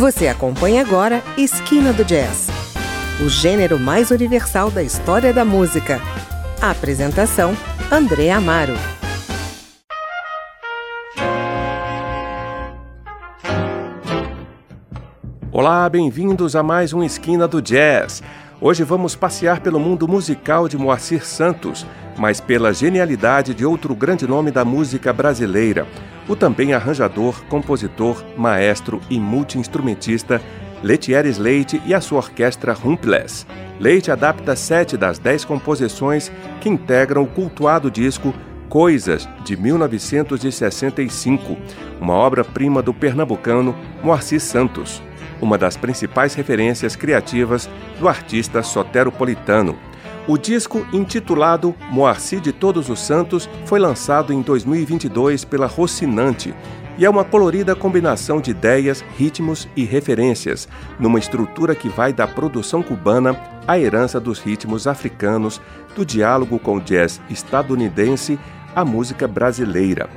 Você acompanha agora Esquina do Jazz, o gênero mais universal da história da música. A apresentação: André Amaro. Olá, bem-vindos a mais um Esquina do Jazz. Hoje vamos passear pelo mundo musical de Moacir Santos, mas pela genialidade de outro grande nome da música brasileira, o também arranjador, compositor, maestro e multiinstrumentista Letieres Leite e a sua orquestra Rumples. Leite adapta sete das dez composições que integram o cultuado disco Coisas, de 1965, uma obra-prima do pernambucano Moacir Santos, uma das principais referências criativas do artista soteropolitano. O disco, intitulado Moacir de Todos os Santos, foi lançado em 2022 pela Rocinante e é uma colorida combinação de ideias, ritmos e referências, numa estrutura que vai da produção cubana à herança dos ritmos africanos, do diálogo com o jazz estadunidense à música brasileira.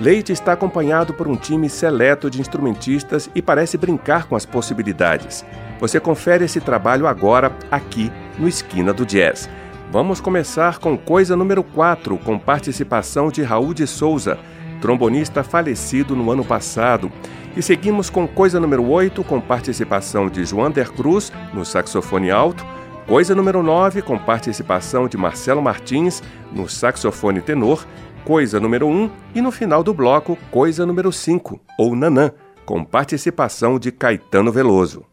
Leite está acompanhado por um time seleto de instrumentistas e parece brincar com as possibilidades. Você confere esse trabalho agora, aqui no Esquina do Jazz. Vamos começar com coisa número 4, com participação de Raul de Souza, trombonista falecido no ano passado. E seguimos com coisa número 8, com participação de João Der Cruz, no saxofone alto. Coisa número 9, com participação de Marcelo Martins, no saxofone tenor. Coisa número 1 e no final do bloco, Coisa número 5, ou Nanã, com participação de Caetano Veloso.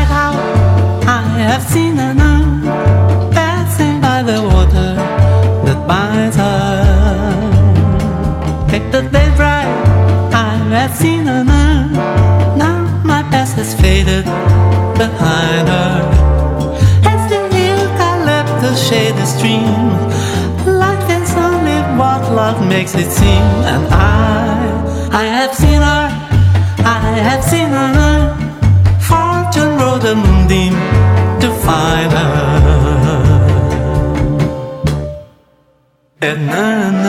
I have seen her passing by the water that binds her. The day bright, I have seen. Now my past has faded behind her. As the the stream, life is only what love makes it seem, and I, I have seen her, I have seen. jedne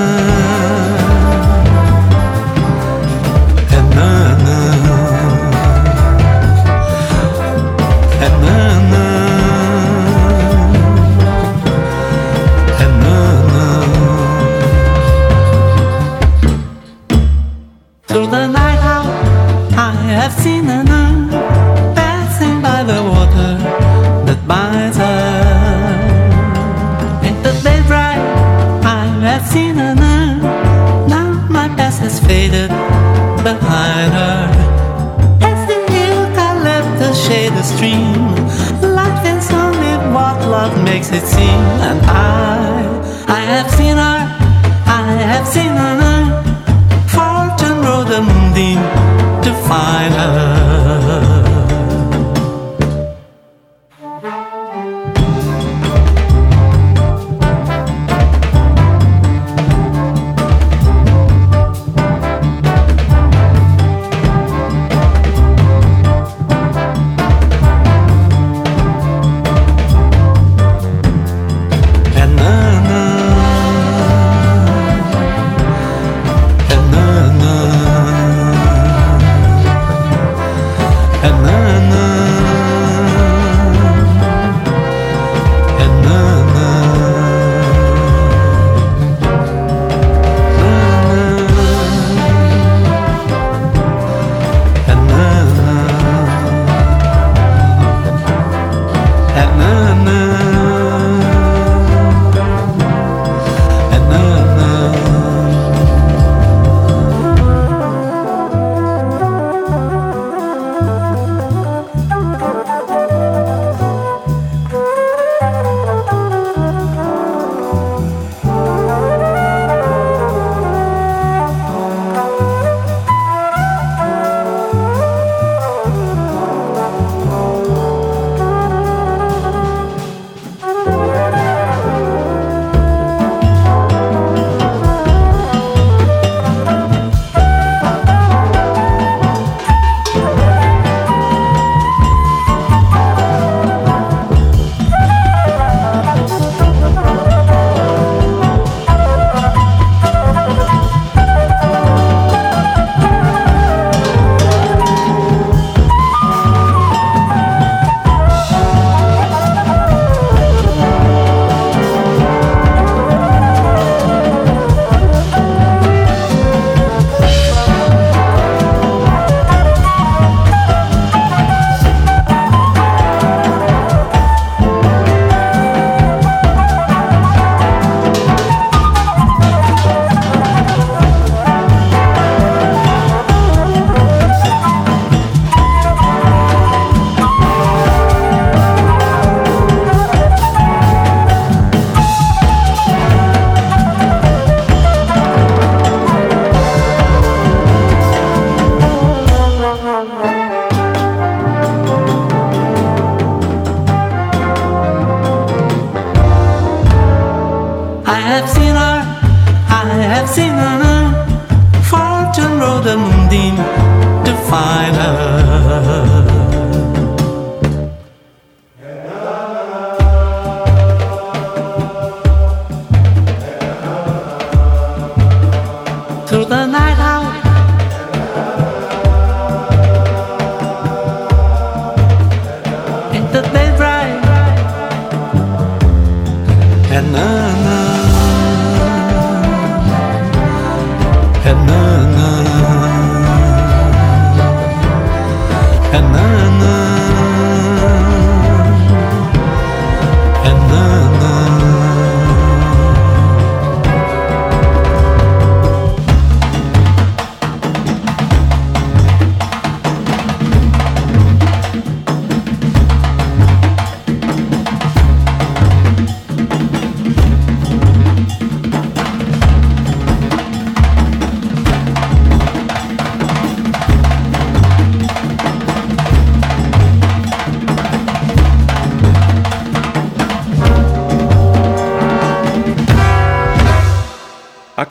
makes it seem and I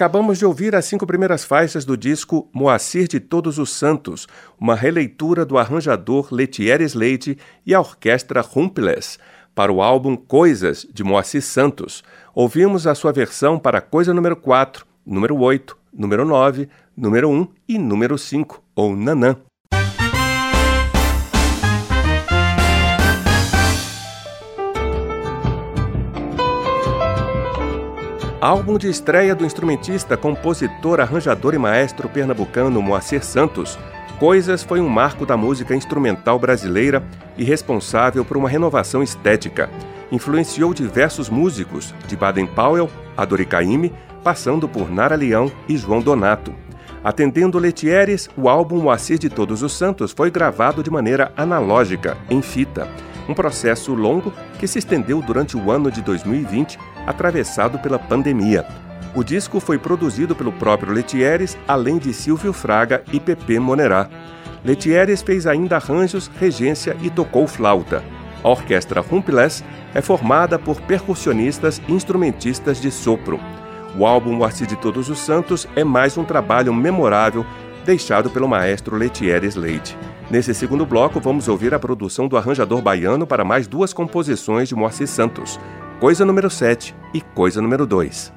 Acabamos de ouvir as cinco primeiras faixas do disco Moacir de Todos os Santos, uma releitura do arranjador Letieres Leite e a orquestra Rumples, para o álbum Coisas, de Moacir Santos. Ouvimos a sua versão para Coisa número 4, número 8, número 9, número 1 e número 5, ou Nanã. Álbum de estreia do instrumentista, compositor, arranjador e maestro pernambucano Moacir Santos, Coisas foi um marco da música instrumental brasileira e responsável por uma renovação estética. Influenciou diversos músicos, de Baden Powell a Dori passando por Nara Leão e João Donato. Atendendo Letieres, o álbum Moacir de Todos os Santos foi gravado de maneira analógica, em fita um processo longo que se estendeu durante o ano de 2020, atravessado pela pandemia. O disco foi produzido pelo próprio Letieres, além de Silvio Fraga e Pepe Monerá. Letieres fez ainda arranjos, regência e tocou flauta. A orquestra Rumples é formada por percussionistas e instrumentistas de sopro. O álbum Moacir de Todos os Santos é mais um trabalho memorável deixado pelo maestro Letieres Leite. Nesse segundo bloco, vamos ouvir a produção do arranjador baiano para mais duas composições de Moacir Santos, Coisa número 7 e Coisa número 2.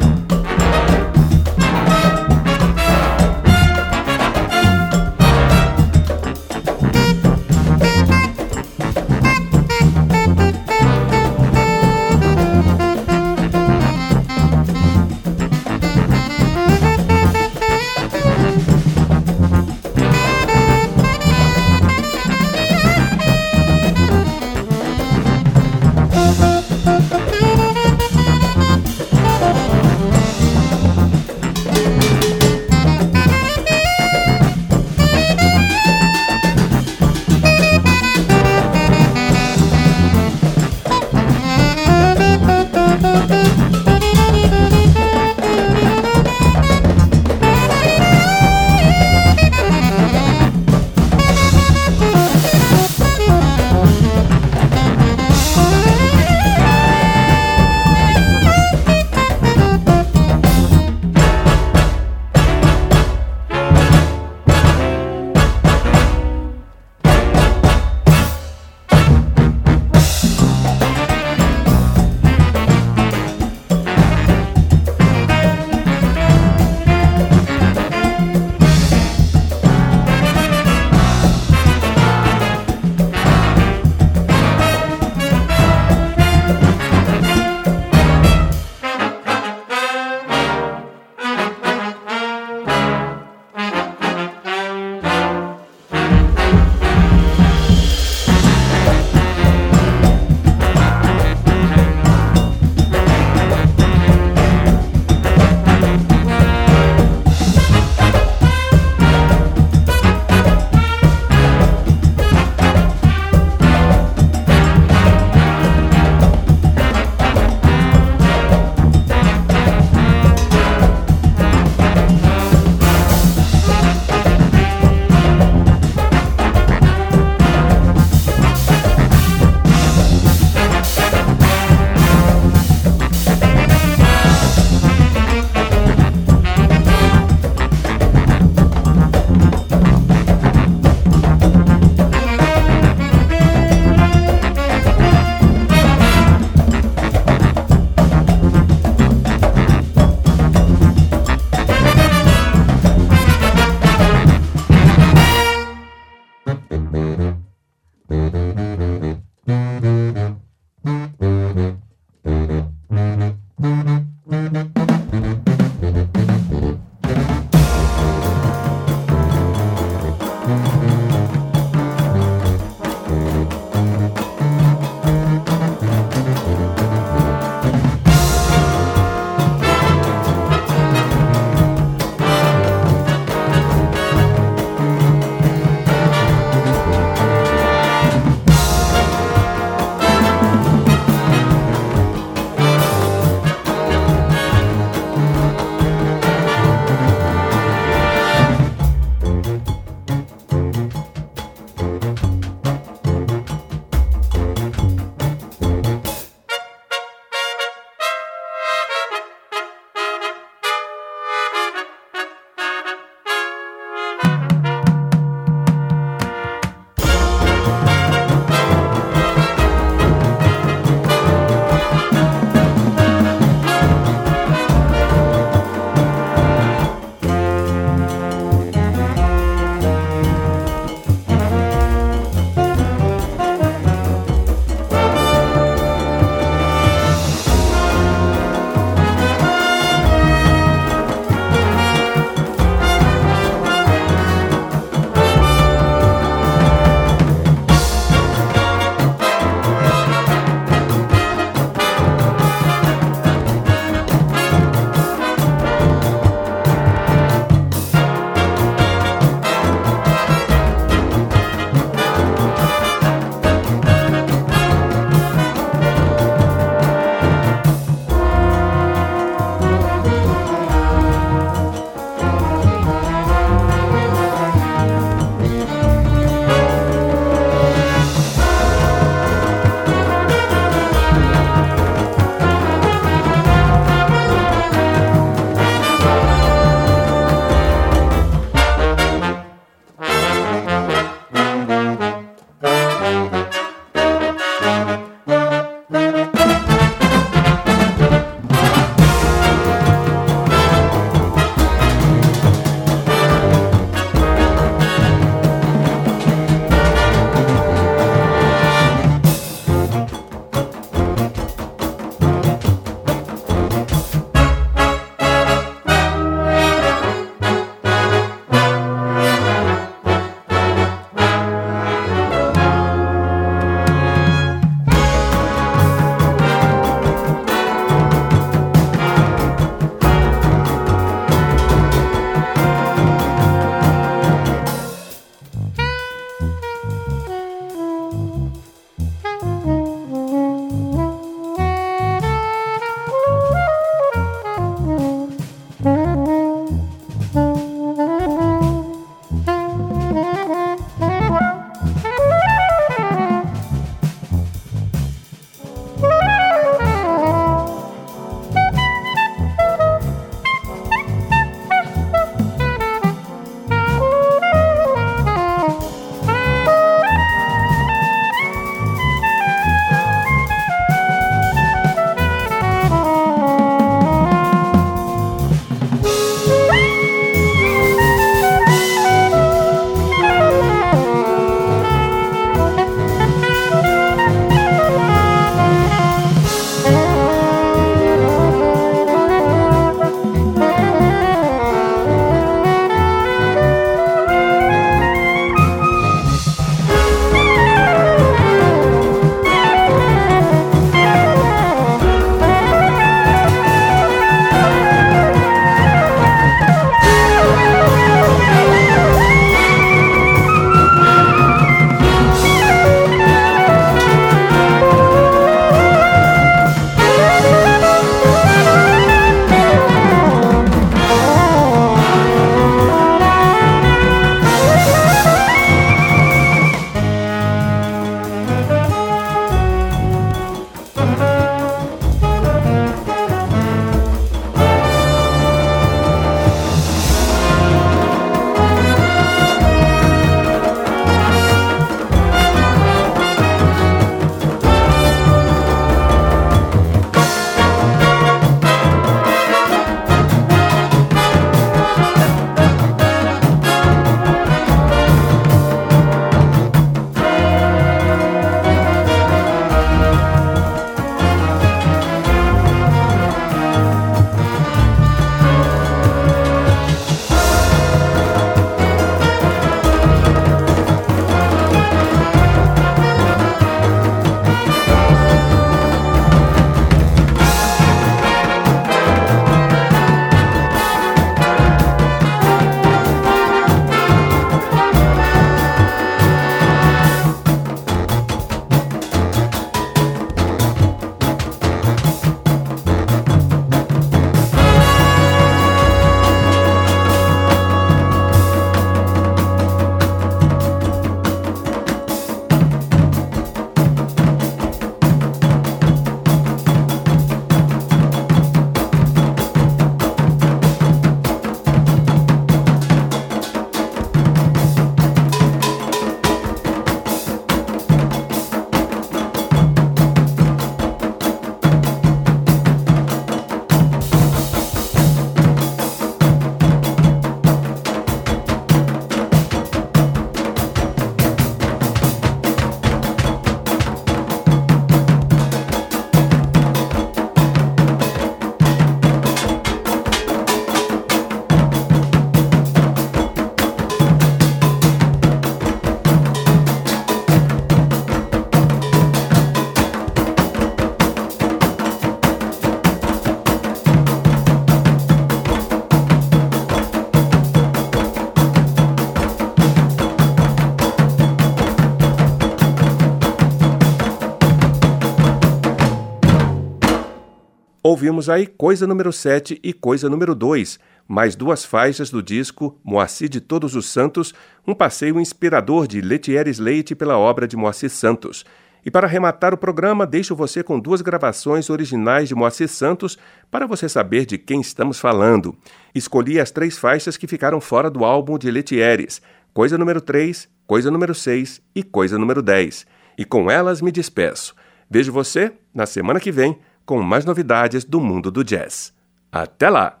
Ouvimos aí Coisa número 7 e Coisa número 2, mais duas faixas do disco Moacir de Todos os Santos, um passeio inspirador de Letieres Leite pela obra de Moacir Santos. E para arrematar o programa, deixo você com duas gravações originais de Moacir Santos para você saber de quem estamos falando. Escolhi as três faixas que ficaram fora do álbum de Letieres: Coisa número 3, Coisa número 6 e Coisa número 10. E com elas me despeço. Vejo você na semana que vem com mais novidades do mundo do jazz. Até lá!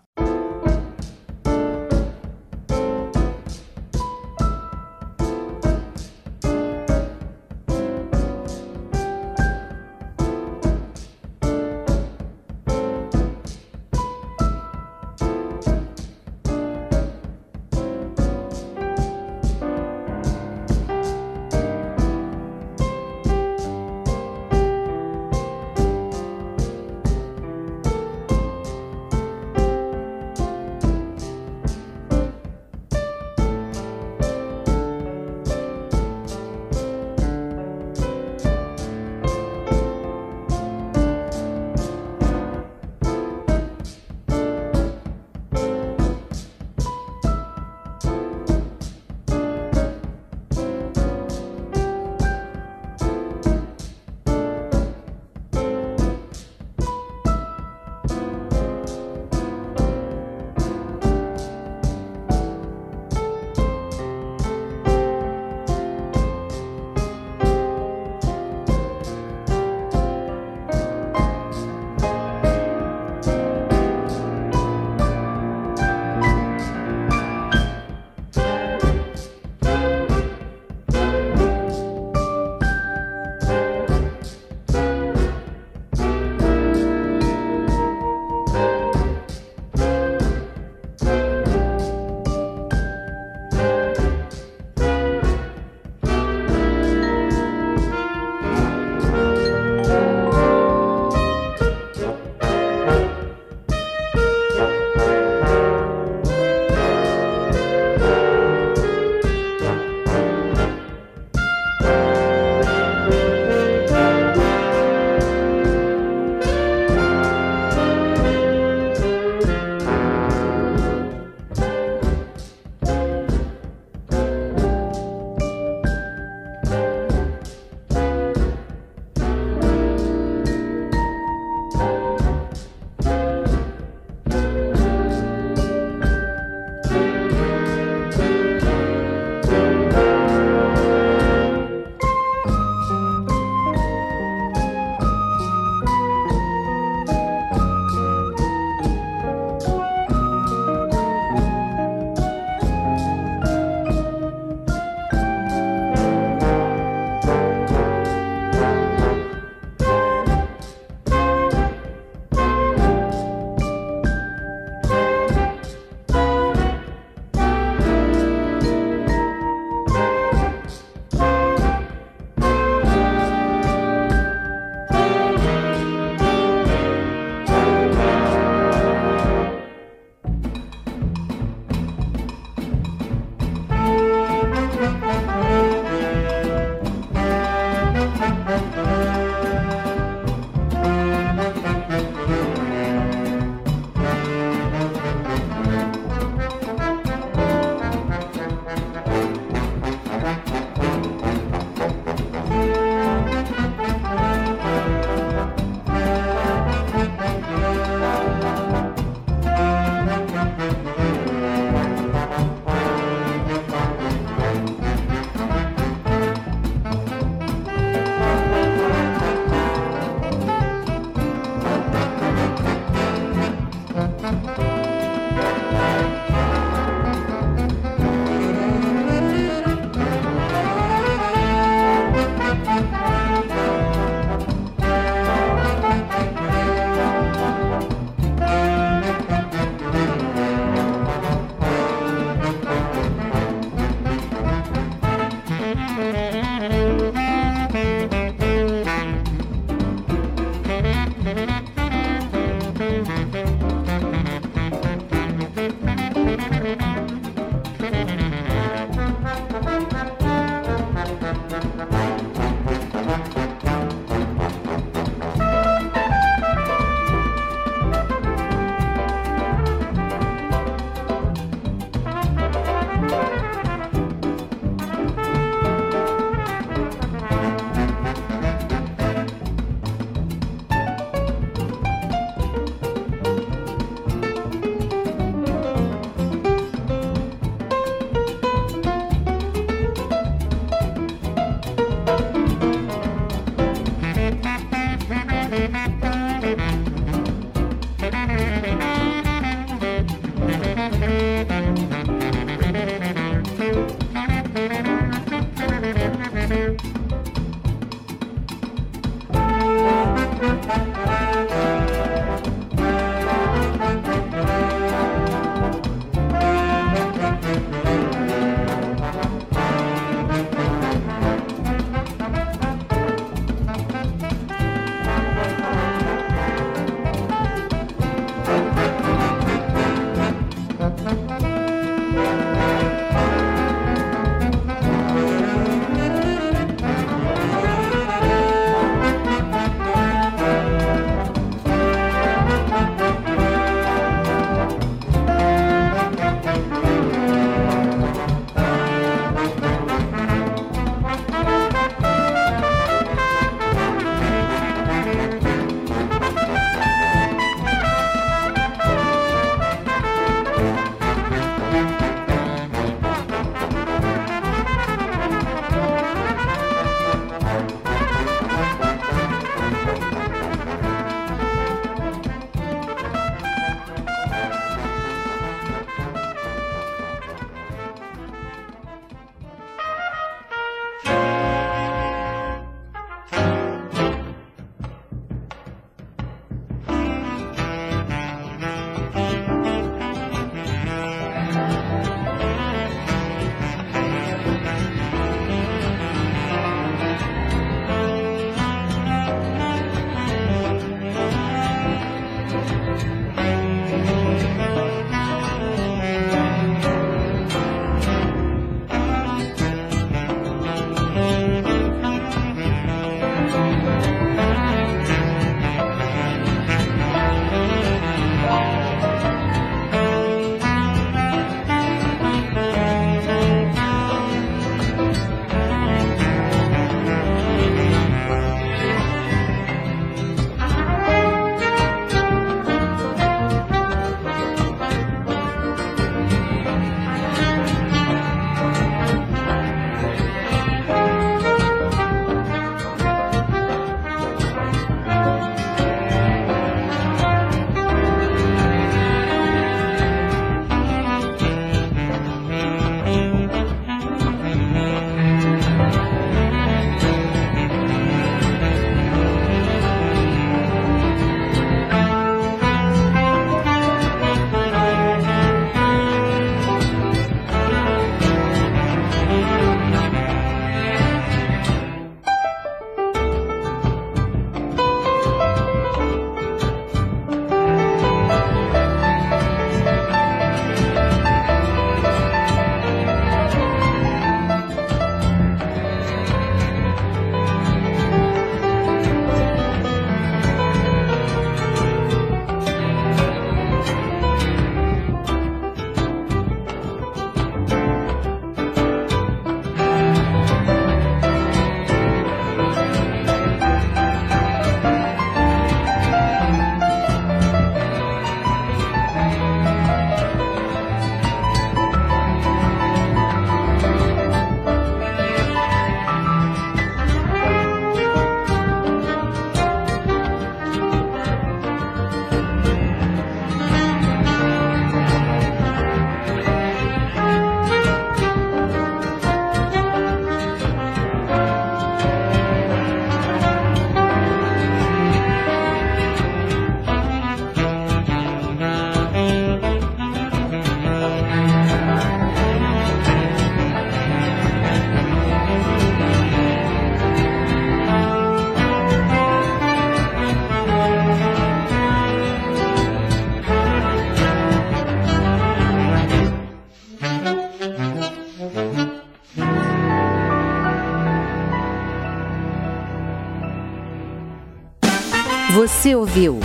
Você ouviu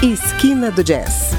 Esquina do Jazz